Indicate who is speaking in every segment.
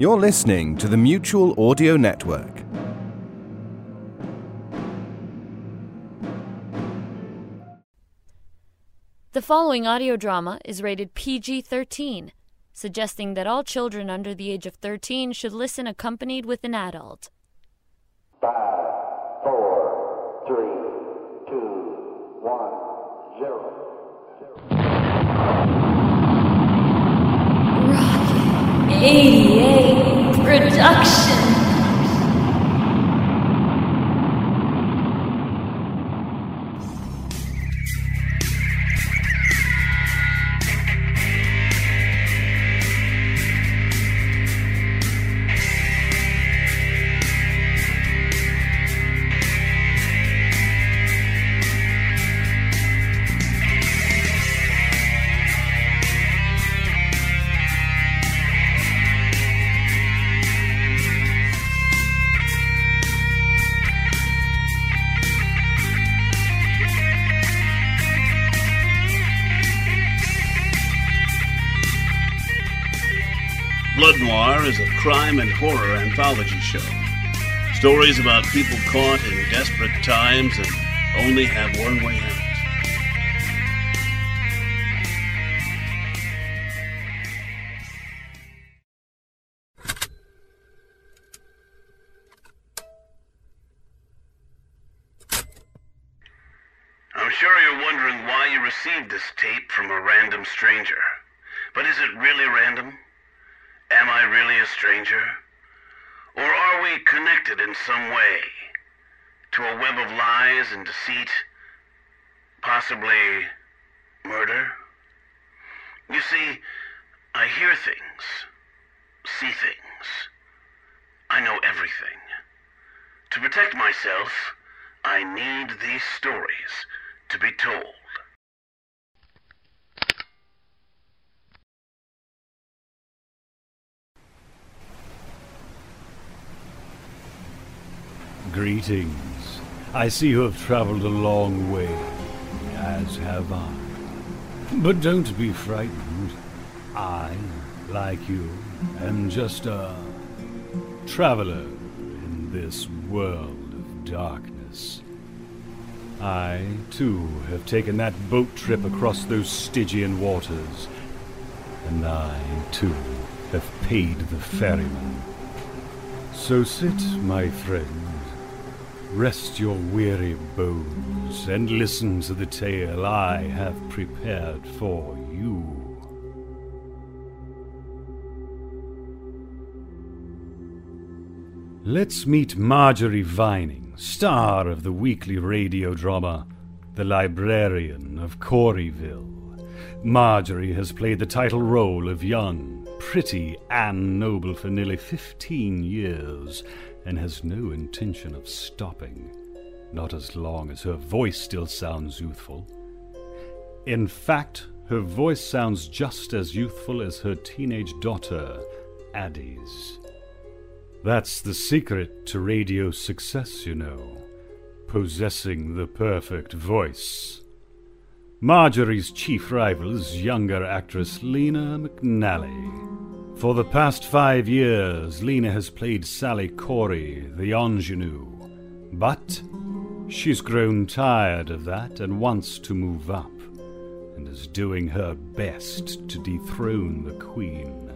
Speaker 1: You're listening to the Mutual Audio Network.
Speaker 2: The following audio drama is rated PG 13, suggesting that all children under the age of 13 should listen accompanied with an adult.
Speaker 3: Five, four, three, two, one, zero.
Speaker 2: Rock 88 Production.
Speaker 4: Blood Noir is a crime and horror anthology show. Stories about people caught in desperate times and only have one way out. I'm sure you're wondering why you received this tape from a random stranger. But is it really random? Am I really a stranger? Or are we connected in some way to a web of lies and deceit? Possibly murder? You see, I hear things, see things. I know everything. To protect myself, I need these stories to be told.
Speaker 5: Greetings. I see you have traveled a long way, as have I. But don't be frightened. I, like you, am just a traveler in this world of darkness. I, too, have taken that boat trip across those Stygian waters, and I, too, have paid the ferryman. So sit, my friend, rest your weary bones, and listen to the tale I have prepared for you. Let's meet Marjorie Vining, star of the weekly radio drama The Librarian of Coryville. Marjorie has played the title role of young, pretty Anne Noble for nearly 15 years and has no intention of stopping, not as long as her voice still sounds youthful. In fact, her voice sounds just as youthful as her teenage daughter, Addie's. That's the secret to radio success, you know. Possessing the perfect voice. Marjorie's chief rival is younger actress Lena McNally. For the past five years, Lena has played Sally Corey, the ingenue. But she's grown tired of that and wants to move up, and is doing her best to dethrone the Queen.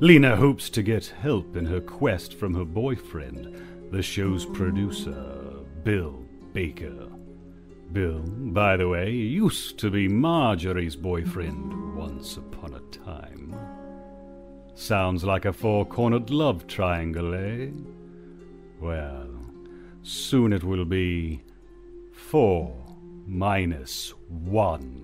Speaker 5: Lena hopes to get help in her quest from her boyfriend, the show's producer, Bill Baker. Bill, by the way, used to be Marjorie's boyfriend once upon a time. Sounds like a four cornered love triangle, eh? Well, soon it will be four minus one.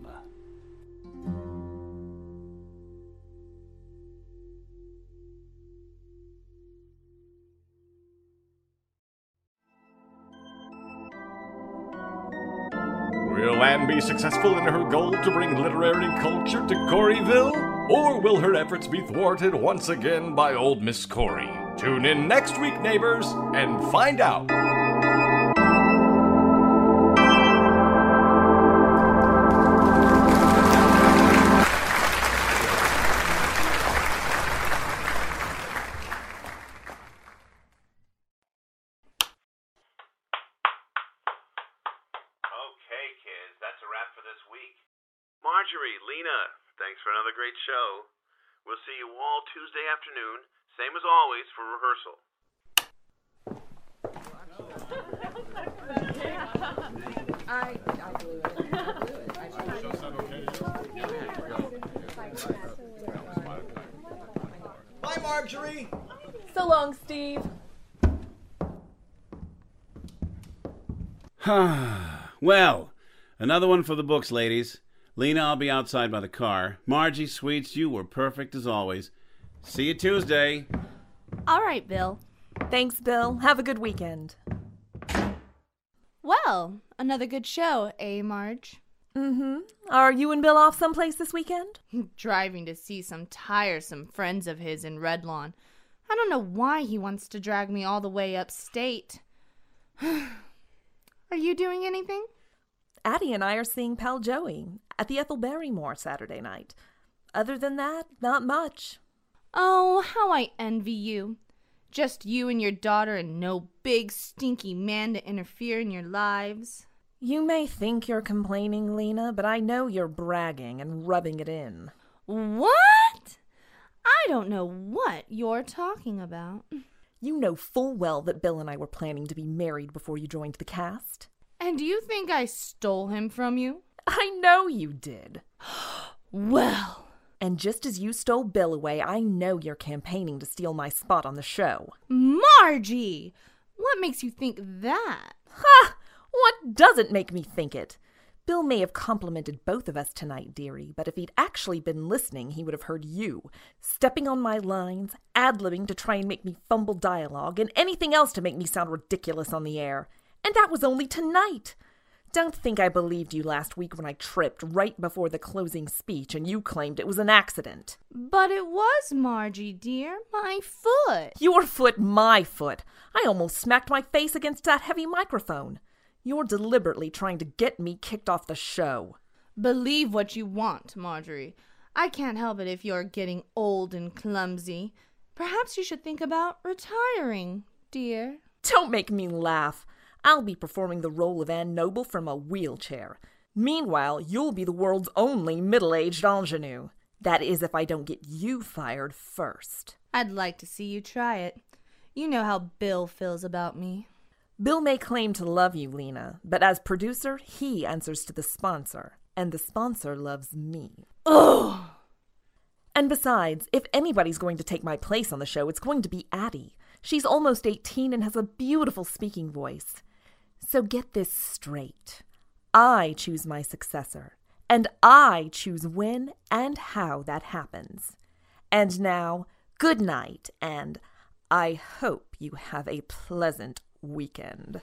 Speaker 6: Will Anne be successful in her goal to bring literary culture to Coryville? Or will her efforts be thwarted once again by old Miss Corey? Tune in next week, neighbors, and find out.
Speaker 7: Thanks for another great show. We'll see you all Tuesday afternoon, same as always, for rehearsal.
Speaker 8: Bye, Marjorie.
Speaker 9: So long, Steve.
Speaker 10: well, another one for the books, ladies. Lena, I'll be outside by the car. Margie, sweets, you were perfect as always. See you Tuesday.
Speaker 11: All right, Bill.
Speaker 9: Thanks, Bill. Have a good weekend.
Speaker 11: Well, another good show, eh, Marge?
Speaker 9: Mm-hmm. Are you and Bill off someplace this weekend?
Speaker 11: Driving to see some tiresome friends of his in Redlawn. I don't know why he wants to drag me all the way upstate. Are you doing anything?
Speaker 9: Addie and I are seeing pal Joey at the Ethel Barrymore Saturday night. Other than that, not much.
Speaker 11: Oh, how I envy you. Just you and your daughter, and no big stinky man to interfere in your lives.
Speaker 9: You may think you're complaining, Lena, but I know you're bragging and rubbing it in.
Speaker 11: What? I don't know what you're talking about.
Speaker 9: You know full well that Bill and I were planning to be married before you joined the cast.
Speaker 11: And do you think I stole him from you?
Speaker 9: I know you did.
Speaker 11: well.
Speaker 9: And just as you stole Bill away, I know you're campaigning to steal my spot on the show.
Speaker 11: Margie! What makes you think that?
Speaker 9: Ha! What doesn't make me think it? Bill may have complimented both of us tonight, dearie, but if he'd actually been listening, he would have heard you, stepping on my lines, ad libbing to try and make me fumble dialogue, and anything else to make me sound ridiculous on the air. And that was only tonight. Don't think I believed you last week when I tripped right before the closing speech and you claimed it was an accident.
Speaker 11: But it was, Margie, dear. My foot.
Speaker 9: Your foot, my foot. I almost smacked my face against that heavy microphone. You're deliberately trying to get me kicked off the show.
Speaker 11: Believe what you want, Marjorie. I can't help it if you're getting old and clumsy. Perhaps you should think about retiring, dear.
Speaker 9: Don't make me laugh. I'll be performing the role of Anne Noble from a wheelchair. Meanwhile, you'll be the world's only middle aged ingenue. That is, if I don't get you fired first.
Speaker 11: I'd like to see you try it. You know how Bill feels about me.
Speaker 9: Bill may claim to love you, Lena, but as producer, he answers to the sponsor, and the sponsor loves me.
Speaker 11: Ugh!
Speaker 9: And besides, if anybody's going to take my place on the show, it's going to be Addie. She's almost 18 and has a beautiful speaking voice. So get this straight. I choose my successor, and I choose when and how that happens. And now, good night, and I hope you have a pleasant weekend.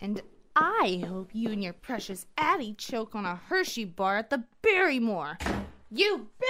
Speaker 11: And I hope you and your precious Addie choke on a Hershey bar at the Barrymore. You bitch!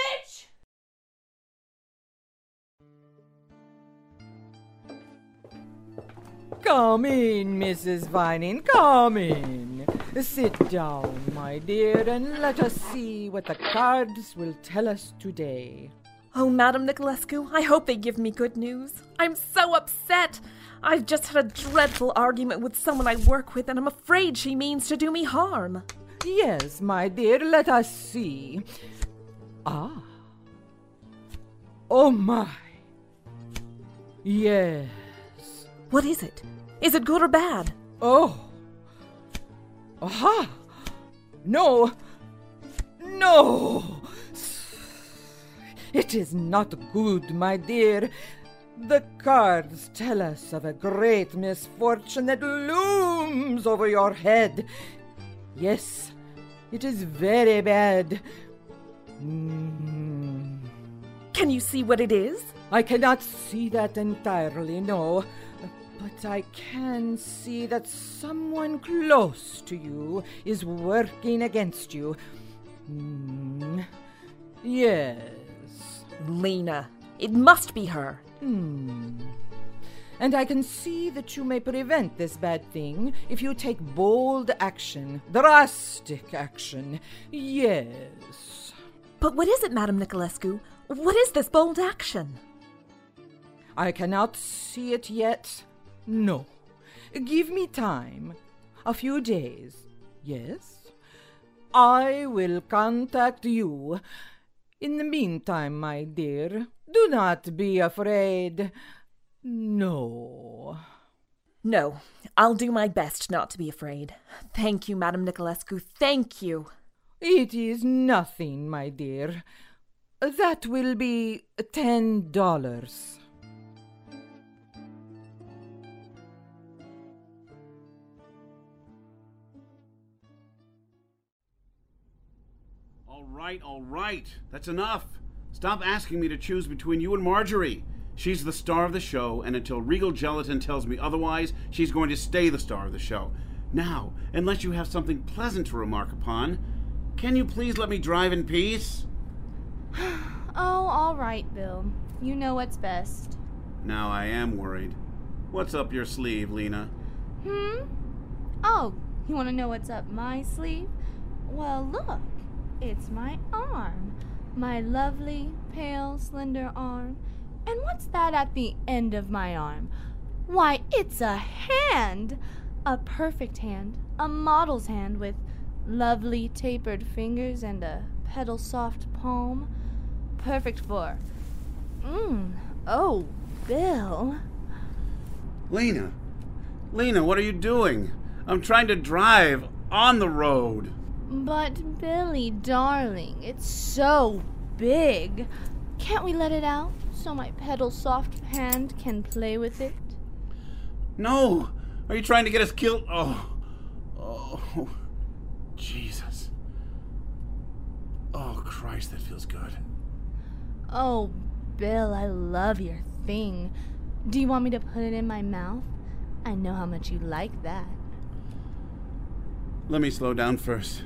Speaker 12: Come in, Mrs. Vining, come in. Sit down, my dear, and let us see what the cards will tell us today.
Speaker 9: Oh, Madame Nicolescu, I hope they give me good news. I'm so upset. I've just had a dreadful argument with someone I work with, and I'm afraid she means to do me harm.
Speaker 12: Yes, my dear, let us see. Ah. Oh, my. Yes.
Speaker 9: What is it? Is it good or bad?
Speaker 12: Oh. Aha! No! No! It is not good, my dear. The cards tell us of a great misfortune that looms over your head. Yes, it is very bad. Mm.
Speaker 9: Can you see what it is?
Speaker 12: I cannot see that entirely, no. But I can see that someone close to you is working against you. Mm. Yes.
Speaker 9: Lena. It must be her.
Speaker 12: Hmm. And I can see that you may prevent this bad thing if you take bold action, drastic action. Yes.
Speaker 9: But what is it, Madame Nicolescu? What is this bold action?
Speaker 12: I cannot see it yet. No. Give me time. a few days. Yes? I will contact you. In the meantime, my dear, do not be afraid. No.
Speaker 9: No, I'll do my best not to be afraid. Thank you, Madame Nicolescu. Thank you.
Speaker 12: It is nothing, my dear. That will be ten dollars.
Speaker 10: All right, all right. That's enough. Stop asking me to choose between you and Marjorie. She's the star of the show, and until Regal Gelatin tells me otherwise, she's going to stay the star of the show. Now, unless you have something pleasant to remark upon, can you please let me drive in peace?
Speaker 11: Oh, all right, Bill. You know what's best.
Speaker 10: Now I am worried. What's up your sleeve, Lena?
Speaker 11: Hmm? Oh, you want to know what's up my sleeve? Well, look. It's my arm. My lovely, pale, slender arm. And what's that at the end of my arm? Why, it's a hand! A perfect hand. A model's hand with lovely tapered fingers and a petal soft palm. Perfect for. Mmm. Oh, Bill.
Speaker 10: Lena! Lena, what are you doing? I'm trying to drive on the road.
Speaker 11: But, Billy, darling, it's so big. Can't we let it out so my petal soft hand can play with it?
Speaker 10: No! Are you trying to get us killed? Oh. Oh. Jesus. Oh, Christ, that feels good.
Speaker 11: Oh, Bill, I love your thing. Do you want me to put it in my mouth? I know how much you like that.
Speaker 10: Let me slow down first.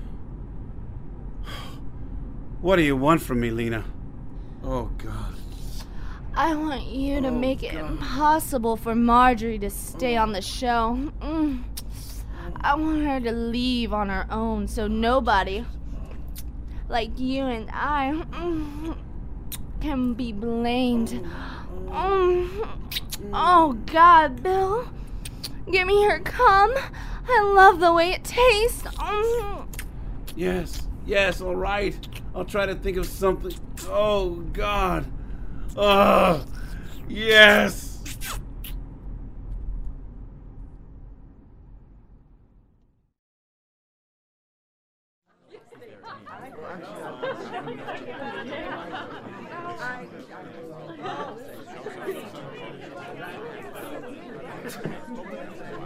Speaker 10: What do you want from me, Lena? Oh, God.
Speaker 11: I want you to
Speaker 10: Oh,
Speaker 11: make it
Speaker 10: God.
Speaker 11: impossible for Marjorie to stay on the show. Mm. I want her to leave on her own so nobody, like you and I, mm, can be blamed. Mm. Oh, God, Bill. Give me her cum. I love the way it tastes. Mm.
Speaker 10: Yes, yes, all right. I'll try to think of something. Oh, God. Oh, yes.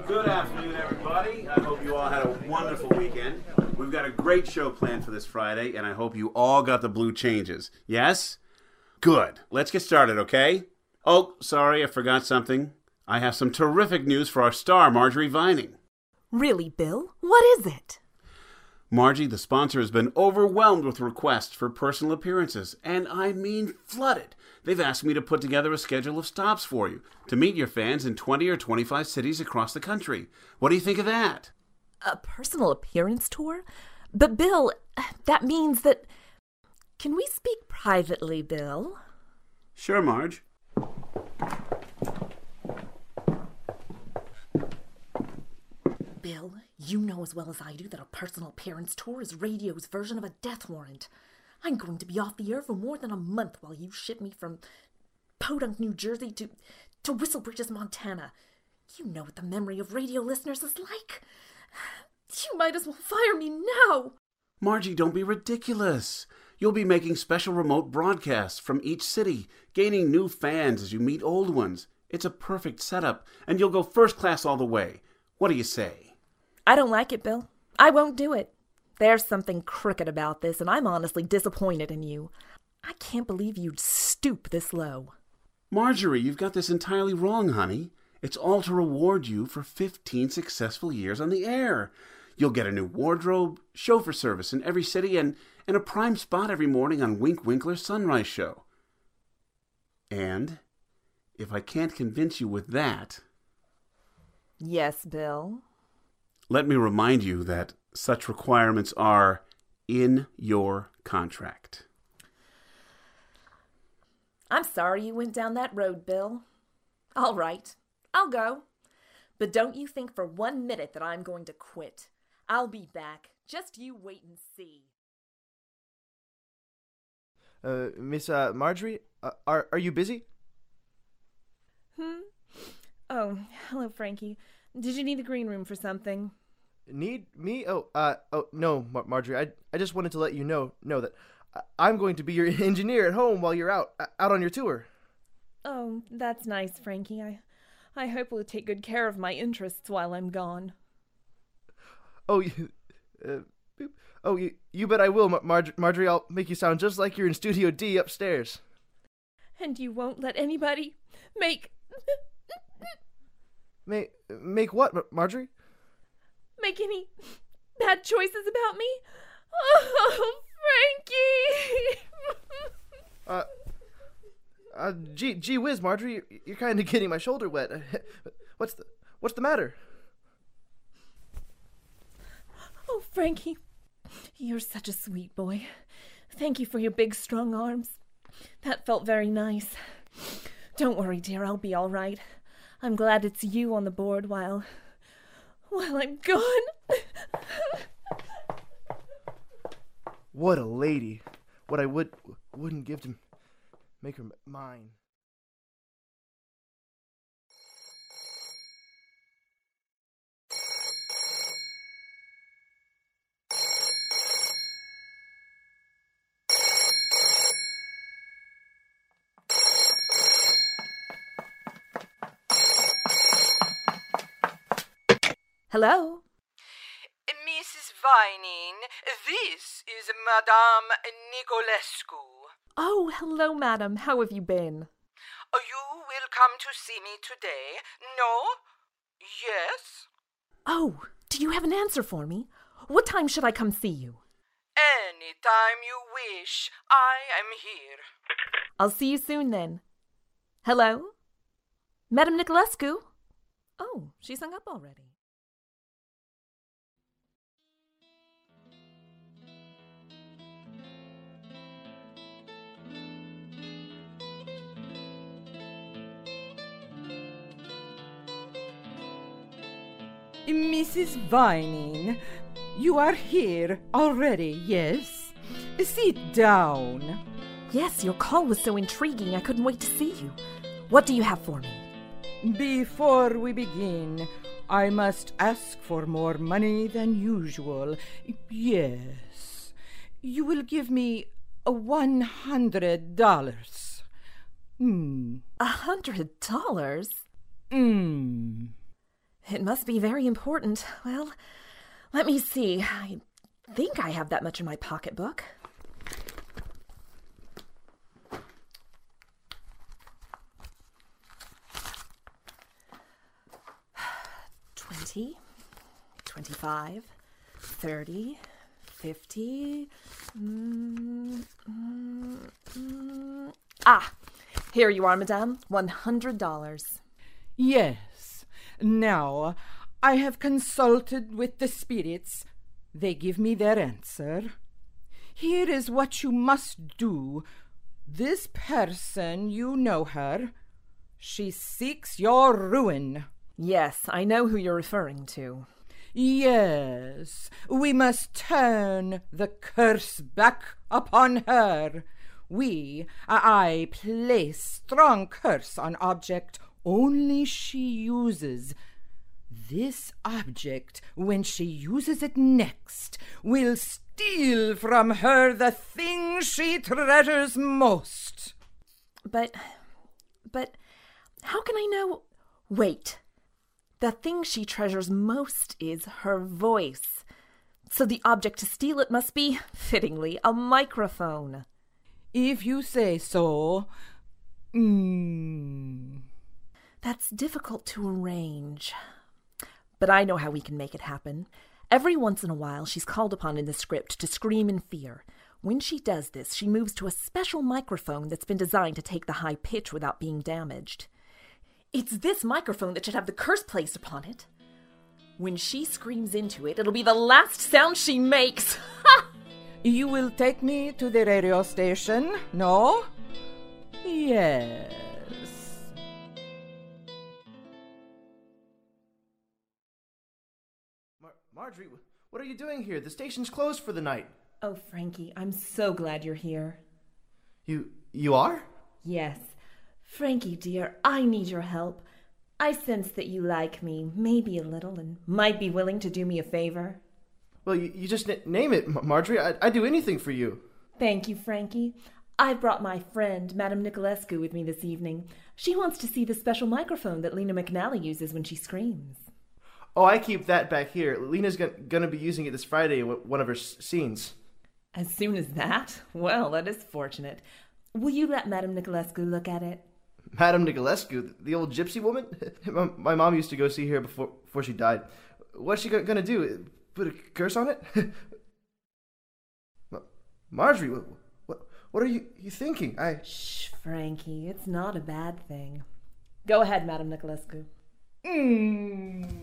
Speaker 10: Good afternoon, everybody. I hope you all had a wonderful weekend. We've got a great show planned for this Friday, and I hope you all got the blue changes. Yes? Good. Let's get started, okay? Oh, sorry, I forgot something. I have some terrific news for our star, Marjorie Vining.
Speaker 9: Really, Bill? What is it?
Speaker 10: Margie, the sponsor, has been overwhelmed with requests for personal appearances, and I mean flooded. They've asked me to put together a schedule of stops for you to meet your fans in 20 or 25 cities across the country. What do you think of that?
Speaker 9: A personal appearance tour? But, Bill, that means that. Can we speak privately, Bill?
Speaker 10: Sure, Marge.
Speaker 9: Bill, you know as well as I do that a personal appearance tour is radio's version of a death warrant. I'm going to be off the air for more than a month while you ship me from Podunk, New Jersey to, to Whistle Bridges, Montana. You know what the memory of radio listeners is like. You might as well fire me now.
Speaker 10: Margie, don't be ridiculous. You'll be making special remote broadcasts from each city, gaining new fans as you meet old ones. It's a perfect setup, and you'll go first class all the way. What do you say?
Speaker 9: I don't like it, Bill. I won't do it. There's something crooked about this, and I'm honestly disappointed in you. I can't believe you'd stoop this low.
Speaker 10: Marjorie, you've got this entirely wrong, honey. It's all to reward you for 15 successful years on the air. You'll get a new wardrobe, chauffeur service in every city, and, and a prime spot every morning on Wink Winkler's Sunrise Show. And if I can't convince you with that,
Speaker 9: Yes, Bill.
Speaker 10: let me remind you that such requirements are in your contract.
Speaker 9: I'm sorry you went down that road, Bill. All right, I'll go. But don't you think for one minute that I'm going to quit. I'll be back. Just you wait and see.
Speaker 13: Uh, Miss uh, Marjorie, uh, are are you busy?
Speaker 9: Hmm? Oh, hello, Frankie. Did you need the green room for something?
Speaker 13: Need me? Oh, uh, oh no, Mar- Marjorie. I I just wanted to let you know know that I- I'm going to be your engineer at home while you're out uh, out on your tour.
Speaker 9: Oh, that's nice, Frankie. I I hope we'll take good care of my interests while I'm gone.
Speaker 13: Oh, you, uh, oh, you, you bet I will, Mar- Marj- Marjorie. I'll make you sound just like you're in Studio D upstairs.
Speaker 9: And you won't let anybody make
Speaker 13: Make make what, Mar- Marjorie?
Speaker 9: make any bad choices about me? Oh, Frankie!
Speaker 13: Uh, uh, gee, gee whiz, Marjorie, you're, you're kind of getting my shoulder wet. What's the what's the matter?
Speaker 9: oh, Frankie, you're such a sweet boy. Thank you for your big, strong arms. That felt very nice. Don't worry, dear, I'll be all right. I'm glad it's you on the board while. while I'm gone.
Speaker 13: What a lady! What I would wouldn't give to make her mine.
Speaker 9: Hello?
Speaker 12: Mrs. Vining, this is Madame Nicolescu.
Speaker 9: Oh, hello, madam. How have you been?
Speaker 12: Oh, you will come to see me today? No? Yes?
Speaker 9: Oh, do you have an answer for me? What time should I come see you?
Speaker 12: Any time you wish, I am here.
Speaker 9: I'll see you soon then. Hello? Madam Nicolescu? Oh, she's hung up already.
Speaker 12: Mrs. Vining, you are here already, yes? Sit down.
Speaker 9: Yes, your call was so intriguing I couldn't wait to see you. What do you have for me?
Speaker 12: Before we begin, I must ask for more money than usual. Yes. You will give me a one hundred dollars. Hmm.
Speaker 9: A hundred dollars?
Speaker 12: Hmm.
Speaker 9: It must be very important. Well, let me see. I think I have that much in my pocketbook. Twenty, twenty-five, thirty, fifty. Mm, mm, mm. Ah, here you are, madame. One hundred dollars.
Speaker 12: Yes. Now, I have consulted with the spirits. They give me their answer. Here is what you must do. This person, you know her. She seeks your ruin.
Speaker 9: Yes, I know who you're referring to.
Speaker 12: Yes, we must turn the curse back upon her. We, I, place strong curse on object only she uses. This object, when she uses it next, will steal from her the thing she treasures most.
Speaker 9: But, but, how can I know? Wait. The thing she treasures most is her voice. So the object to steal it must be, fittingly, a microphone.
Speaker 12: If you say so. Mm.
Speaker 9: That's difficult to arrange. But I know how we can make it happen. Every once in a while, she's called upon in the script to scream in fear. When she does this, she moves to a special microphone that's been designed to take the high pitch without being damaged. It's this microphone that should have the curse placed upon it. When she screams into it, it'll be the last sound she makes.
Speaker 12: You will take me to the radio station, no? Yes.
Speaker 13: Marjorie, what are you doing here? The station's closed for the night.
Speaker 9: Oh, Frankie, I'm so glad you're here.
Speaker 13: You you are?
Speaker 9: Yes. Frankie, dear, I need your help. I sense that you like me, maybe a little, and might be willing to do me a favor.
Speaker 13: Well, you, you just n- name it, Marjorie. I'd, I'd do anything for you.
Speaker 9: Thank you, Frankie. I've brought my friend, Madame Nicolescu, with me this evening. She wants to see the special microphone that Lena McNally uses when she screams.
Speaker 13: Oh, I keep that back here. Lena's gonna be using it this Friday in one of her s- scenes.
Speaker 9: As soon as that? Well, that is fortunate. Will you let Madame Nicolescu look at it?
Speaker 13: Madame Nicolescu, the old gypsy woman? my, mom used to go see her before before she died. What's she go- gonna do? Put a curse on it? Ma- Marjorie, what, what, what are you, you thinking? I.
Speaker 9: Shh, Frankie, it's not a bad thing. Go ahead, Madame Nicolescu.
Speaker 12: Mm.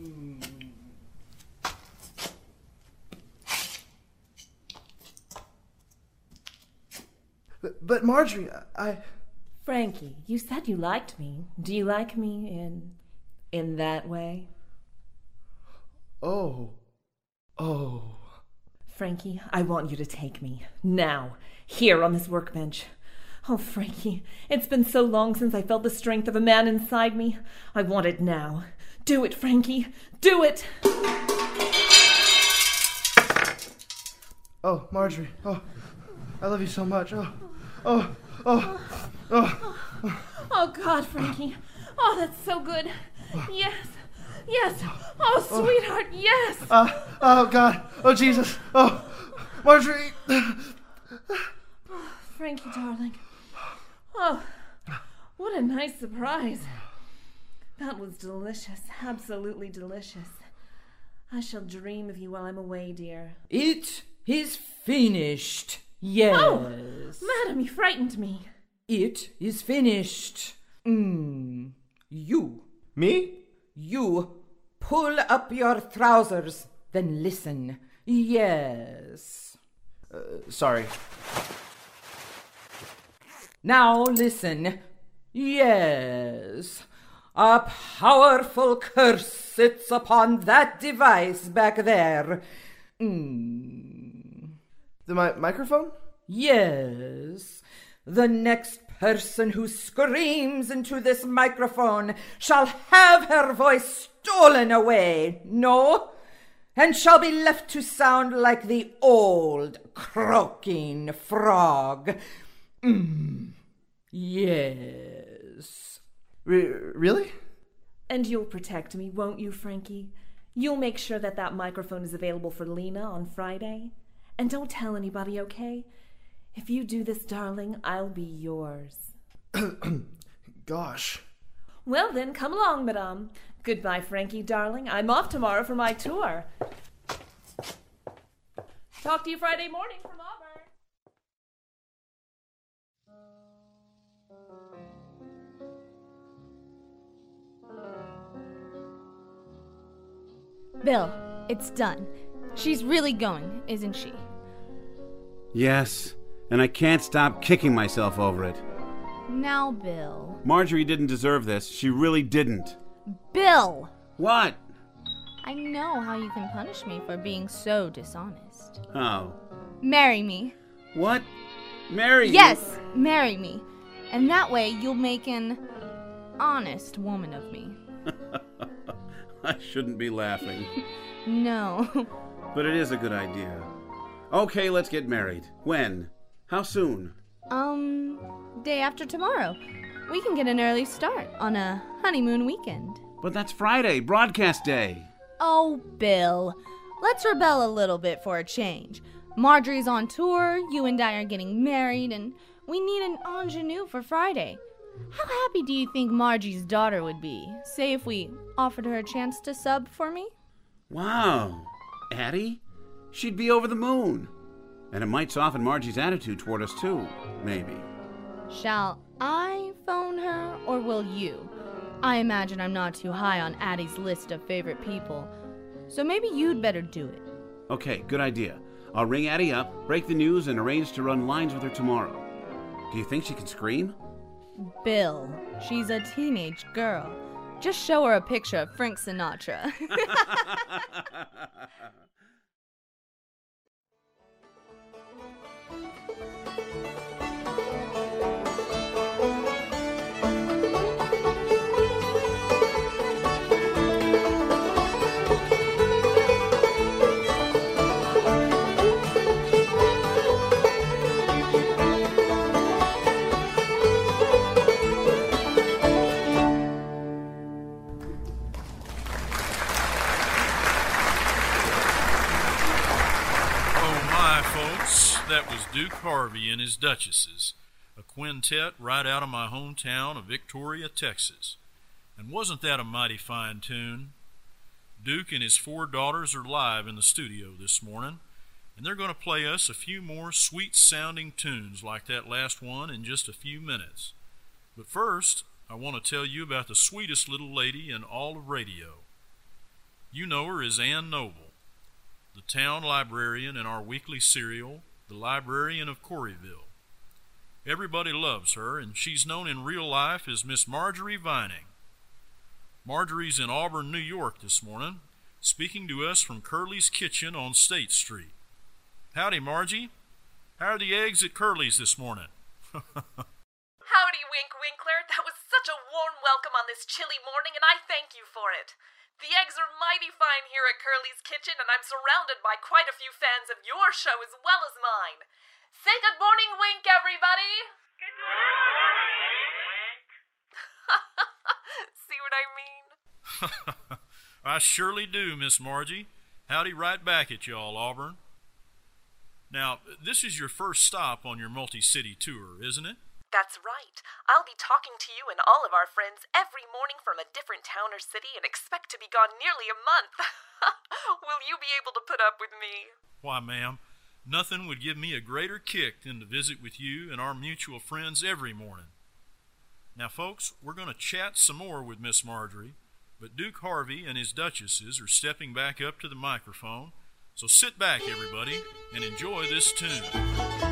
Speaker 13: But, but Marjorie, I.
Speaker 9: Frankie, you said you liked me. Do you like me in. in that way?
Speaker 13: Oh. Oh.
Speaker 9: Frankie, I want you to take me. Now. Here on this workbench. Oh, Frankie, it's been so long since I felt the strength of a man inside me. I want it now. Do it, Frankie. Do it!
Speaker 13: Oh, Marjorie. Oh, I love you so much. Oh, oh, oh, oh.
Speaker 9: Oh, God, Frankie. Oh, that's so good. Yes. Yes. Oh, sweetheart, yes.
Speaker 13: Uh, oh, God. Oh, Jesus. Oh, Marjorie.
Speaker 9: Oh, Frankie, darling. Oh, what a nice surprise. That was delicious. Absolutely delicious. I shall dream of you while I'm away, dear.
Speaker 12: It is finished. Yes.
Speaker 9: Oh, madam, you frightened me.
Speaker 12: It is finished. Mm. You.
Speaker 13: Me?
Speaker 12: You. Pull up your trousers, then listen. Yes.
Speaker 13: Uh, sorry.
Speaker 12: Now listen. Yes. A powerful curse sits upon that device back there. Mm.
Speaker 13: The mi- microphone?
Speaker 12: Yes. The next person who screams into this microphone shall have her voice stolen away. No? And shall be left to sound like the old croaking frog. Mm. Yes.
Speaker 13: Re- really?
Speaker 9: And you'll protect me, won't you, Frankie? You'll make sure that that microphone is available for Lena on Friday? And don't tell anybody, okay? If you do this, darling, I'll be yours.
Speaker 13: Gosh.
Speaker 9: Well, then, come along, madame. Goodbye, Frankie, darling. I'm off tomorrow for my tour. Talk to you Friday morning from Auburn.
Speaker 11: Bill, it's done. She's really going, isn't she?
Speaker 10: Yes, and I can't stop kicking myself over it.
Speaker 11: Now, Bill.
Speaker 10: Marjorie didn't deserve this. She really didn't.
Speaker 11: Bill!
Speaker 10: What?
Speaker 11: I know how you can punish me for being so dishonest.
Speaker 10: Oh.
Speaker 11: Marry me.
Speaker 10: What? Marry you?
Speaker 11: Yes, marry me. And that way you'll make an honest woman of me.
Speaker 10: I shouldn't be laughing.
Speaker 11: No.
Speaker 10: But it is a good idea. Okay, let's get married. When? How soon?
Speaker 11: um, day after tomorrow. We can get an early start on a honeymoon weekend.
Speaker 10: But that's Friday, broadcast day.
Speaker 11: Oh, Bill. Let's rebel a little bit for a change. Marjorie's on tour, you and I are getting married, and we need an ingenue for Friday. How happy do you think Margie's daughter would be, say if we offered her a chance to sub for me?
Speaker 10: Wow. Addie? She'd be over the moon. And it might soften Margie's attitude toward us, too. Maybe.
Speaker 11: Shall I phone her, or will you? I imagine I'm not too high on Addie's list of favorite people, so maybe you'd better do it.
Speaker 10: Okay, good idea. I'll ring Addie up, break the news, and arrange to run lines with her tomorrow. Do you think she can scream?
Speaker 11: Bill, she's a teenage girl. Just show her a picture of Frank Sinatra.
Speaker 14: Duke Harvey and his Duchesses, a quintet right out of my hometown of Victoria, Texas. And wasn't that a mighty fine tune? Duke and his four daughters are live in the studio this morning, and they're going to play us a few more sweet sounding tunes like that last one in just a few minutes. But first, I want to tell you about the sweetest little lady in all of radio. You know her as Anne Noble the town librarian in our weekly serial, The Librarian of Coryville. Everybody loves her, and she's known in real life as Miss Marjorie Vining. Marjorie's in Auburn, New York this morning, speaking to us from Curly's Kitchen on State Street. Howdy, Margie. How are the eggs at Curly's this morning?
Speaker 9: Howdy, Wink Winkler. That was such a warm welcome on this chilly morning, and I thank you for it. The eggs are mighty fine here at Curly's Kitchen, and I'm surrounded by quite a few fans of your show as well as mine. Say good morning, Wink, everybody. Good morning. Wink! See what I mean?
Speaker 14: I surely do, Miss Margie. Howdy right back at y'all, Auburn. Now, this is your first stop on your multi city tour, isn't it?
Speaker 9: That's right. I'll be talking to you and all of our friends every morning from a different town or city and expect to be gone nearly a month. Will you be able to put up with me?
Speaker 14: Why, ma'am, nothing would give me a greater kick than to visit with you and our mutual friends every morning. Now, folks, we're going to chat some more with Miss Marjorie, but Duke Harvey and his duchesses are stepping back up to the microphone. So sit back, everybody, and enjoy this tune.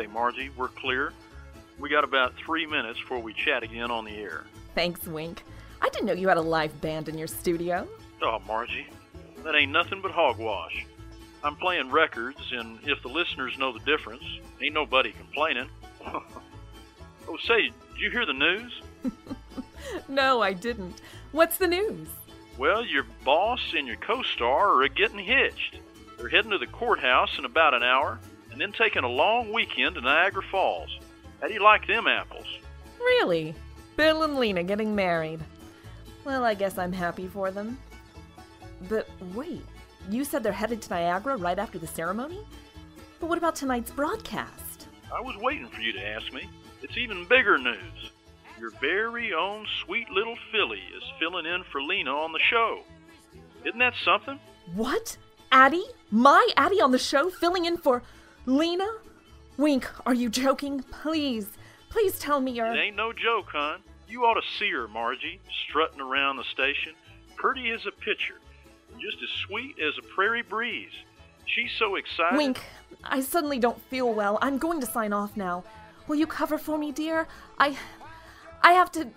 Speaker 14: Okay, Margie, we're clear. We got about three minutes before we chat again on the air.
Speaker 9: Thanks, Wink. I didn't know you had a live band in your studio.
Speaker 14: Oh, Margie, that ain't nothing but hogwash. I'm playing records, and if the listeners know the difference, ain't nobody complaining. oh, say, did you hear the news?
Speaker 9: No, I didn't. What's the news?
Speaker 14: Well, your boss and your co star are getting hitched. They're heading to the courthouse in about an hour, and then taking a long weekend to Niagara Falls. How do you like them apples?
Speaker 9: Really? Bill and Lena getting married. Well, I guess I'm happy for them. But wait, you said they're headed to Niagara right after the ceremony? But what about tonight's broadcast?
Speaker 14: I was waiting for you to ask me. It's even bigger news. Your very own sweet little filly is filling in for Lena on the show. Isn't that something?
Speaker 9: What? Addie? My Addie on the show filling in for Lena? Wink, are you joking? Please, please tell me you're.
Speaker 14: It ain't no joke, hon. You ought to see her, Margie, strutting around the station, pretty as a pitcher, and just as sweet as a prairie breeze. She's so excited.
Speaker 9: Wink, I suddenly don't feel well. I'm going to sign off now. Will you cover for me, dear? I. I have to.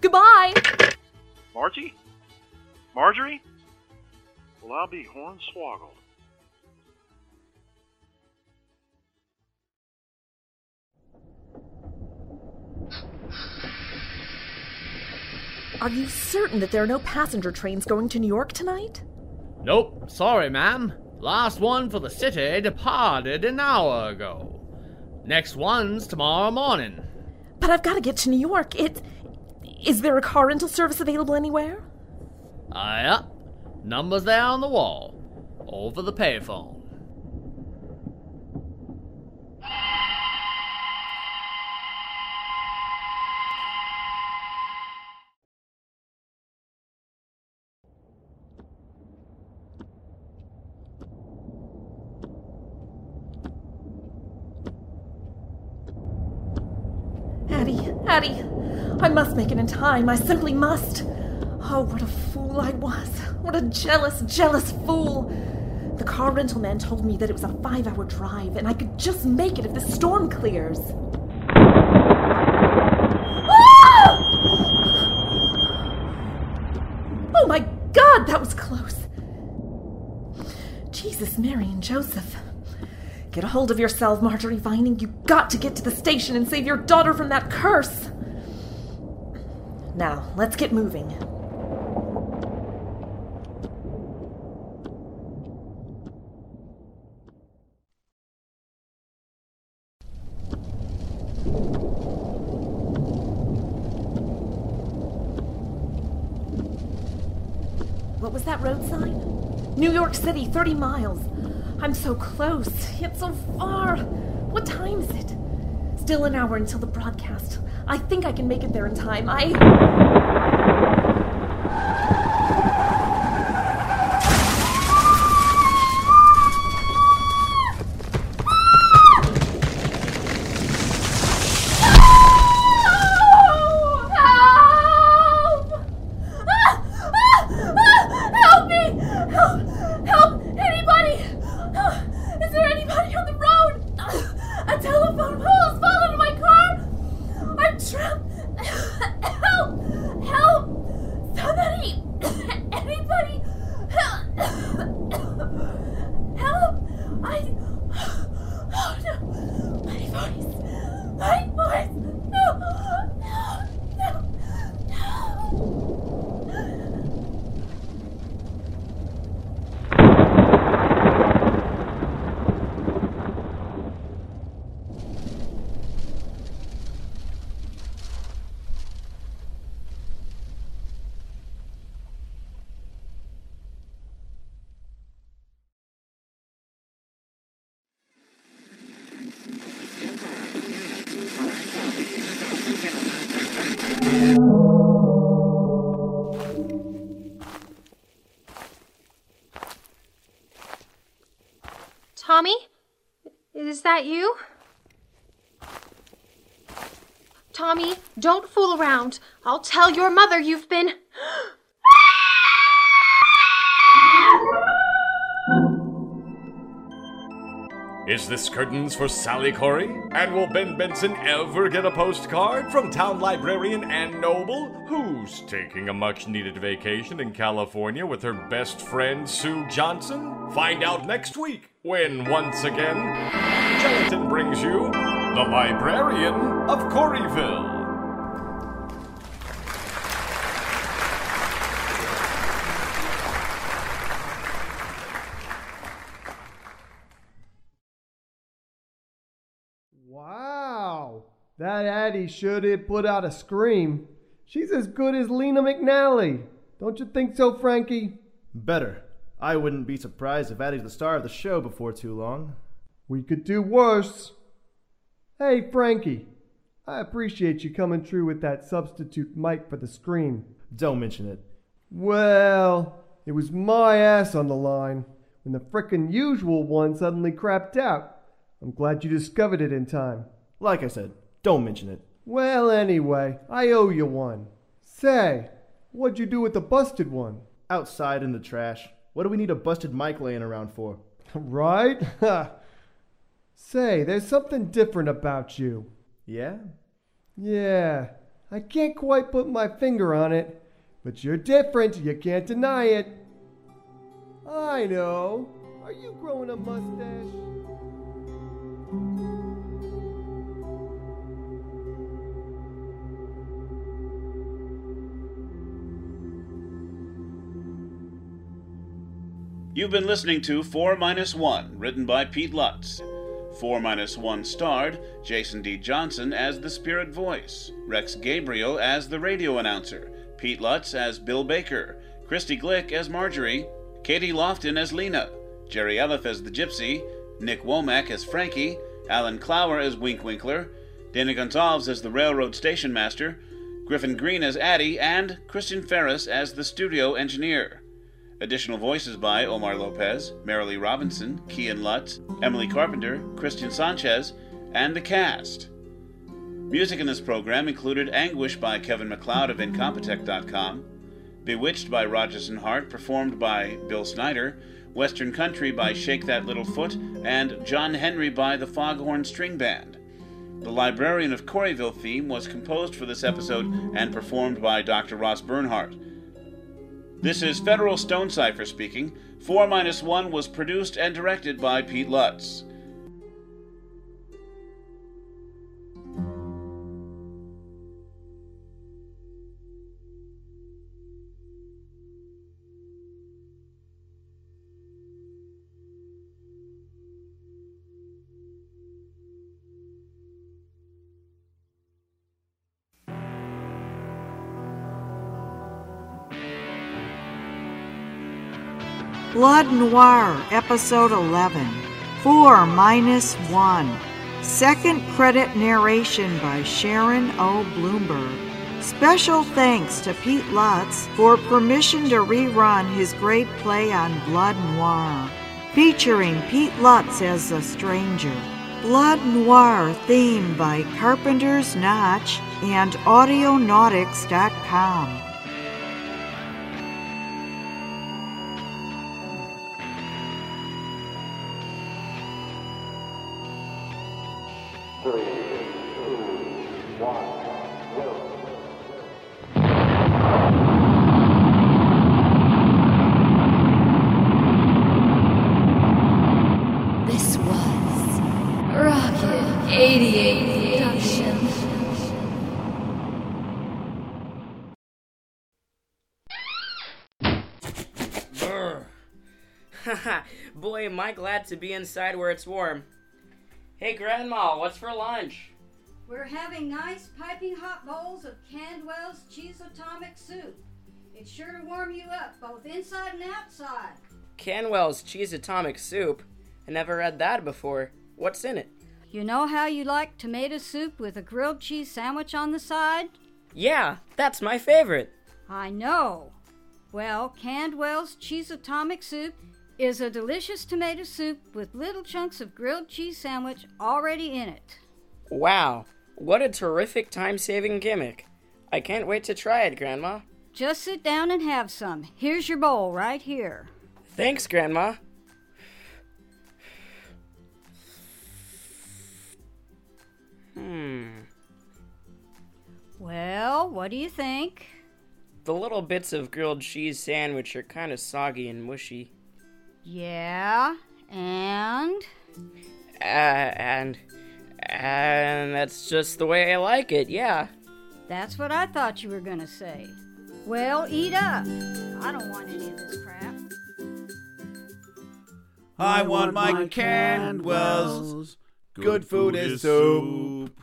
Speaker 9: Goodbye!
Speaker 14: Margie? Marjorie? Well, I'll be hornswoggled.
Speaker 9: Are you certain that there are no passenger trains going to New York tonight?
Speaker 15: Nope, sorry, ma'am. Last one for the city departed an hour ago. Next one's tomorrow morning.
Speaker 9: But I've got to get to New York. It. Is there a car rental service available anywhere?
Speaker 15: Ah, yeah. Number's there on the wall. Over the payphone.
Speaker 9: Addie, I must make it in time. I simply must. Oh, what a fool I was. What a jealous, jealous fool. The car rental man told me that it was a five hour drive and I could just make it if the storm clears. Ah! Oh my god, that was close. Jesus, Mary, and Joseph. Get a hold of yourself, Marjorie Vining. You've got to get to the station and save your daughter from that curse. Now, let's get moving. What was that road sign? New York City, 30 miles. I'm so close, yet so far. What time is it? Still an hour until the broadcast. I think I can make it there in time. I.
Speaker 16: Help me! Help! Help! Anybody! Is there anybody on the road? A telephone pole has fallen into my car! I'm trapped! Help! Help! Somebody! Anybody! Help! Help! I. Oh no! My voice! My voice! No! No! No!
Speaker 17: Tommy? Is that you? Tommy, don't fool around. I'll tell your mother you've been.
Speaker 6: Is this curtains for Sally Corey? And will Ben Benson ever get a postcard from town librarian Ann Noble, who's taking a much needed vacation in California with her best friend Sue Johnson? Find out next week when, once again, Gelatin brings you The Librarian of Coreyville.
Speaker 18: That Addie sure did put out a scream. She's as good as Lena McNally. Don't you think so, Frankie?
Speaker 13: Better. I wouldn't be surprised if Addie's the star of the show before too long.
Speaker 18: We could do worse. Hey, Frankie, I appreciate you coming through with that substitute mic for the scream.
Speaker 13: Don't mention it.
Speaker 18: Well, it was my ass on the line when the frickin' usual one suddenly crapped out. I'm glad you discovered it in time.
Speaker 13: Like I said, don't mention it.
Speaker 18: Well, anyway, I owe you one. Say, what'd you do with the busted one?
Speaker 13: Outside in the trash. What do we need a busted mic laying around for?
Speaker 18: right? Say, there's something different about you.
Speaker 13: Yeah?
Speaker 18: Yeah, I can't quite put my finger on it, but you're different. You can't deny it. I know. Are you growing a mustache?
Speaker 10: You've been listening to 4 Minus 1, written by Pete Lutz. 4 Minus 1 starred Jason D. Johnson as the spirit voice, Rex Gabriel as the radio announcer, Pete Lutz as Bill Baker, Christy Glick as Marjorie, Katie Lofton as Lena, Jerry Elif as the Gypsy, Nick Womack as Frankie, Alan Clower as Wink Winkler, Dana Gonzalez as the Railroad Station Master, Griffin Green as Addie, and Christian Ferris as the studio engineer. Additional voices by Omar Lopez, Marilee Robinson, Kian Lutz, Emily Carpenter, Christian Sanchez, and the cast. Music in this program included Anguish by Kevin MacLeod of Incompetech.com, Bewitched by Rodgers and Hart, performed by Bill Snyder, Western Country by Shake That Little Foot, and John Henry by the Foghorn String Band. The Librarian of Coryville theme was composed for this episode and performed by Dr. Ross Bernhardt. This is Federal Stone Cipher speaking. 4 Minus 1 was produced and directed by Pete Lutz.
Speaker 19: Blood Noir, Episode 11 4 minus 1. Second credit narration by Sharon O. Bloomberg. Special thanks to Pete Lutz for permission to rerun his great play on Blood Noir, featuring Pete Lutz as the stranger. Blood Noir theme by Carpenter's Notch and Audionautics.com.
Speaker 20: glad to be inside where it's warm. Hey, Grandma, what's for lunch?
Speaker 21: We're having nice piping hot bowls of Candwell's cheese atomic soup. It's sure to warm you up both inside and outside.
Speaker 20: Canwell's Cheese Atomic Soup. I never had that before. What's in it?
Speaker 21: You know how you like tomato soup with a grilled cheese sandwich on the side?
Speaker 20: Yeah, that's my favorite.
Speaker 21: I know. Well, Candwell's Cheese Atomic Soup is a delicious tomato soup with little chunks of grilled cheese sandwich already in it.
Speaker 20: Wow, what a terrific time saving gimmick. I can't wait to try it, Grandma.
Speaker 21: Just sit down and have some. Here's your bowl right here.
Speaker 20: Thanks, Grandma. Hmm.
Speaker 21: Well, what do you think?
Speaker 20: The little bits of grilled cheese sandwich are kind of soggy and mushy.
Speaker 21: Yeah, and?
Speaker 20: Uh, and. And that's just the way I like it, yeah.
Speaker 21: That's what I thought you were going to say. Well, eat up. I don't want any of this crap.
Speaker 13: I want my Candwells. Good food is soup.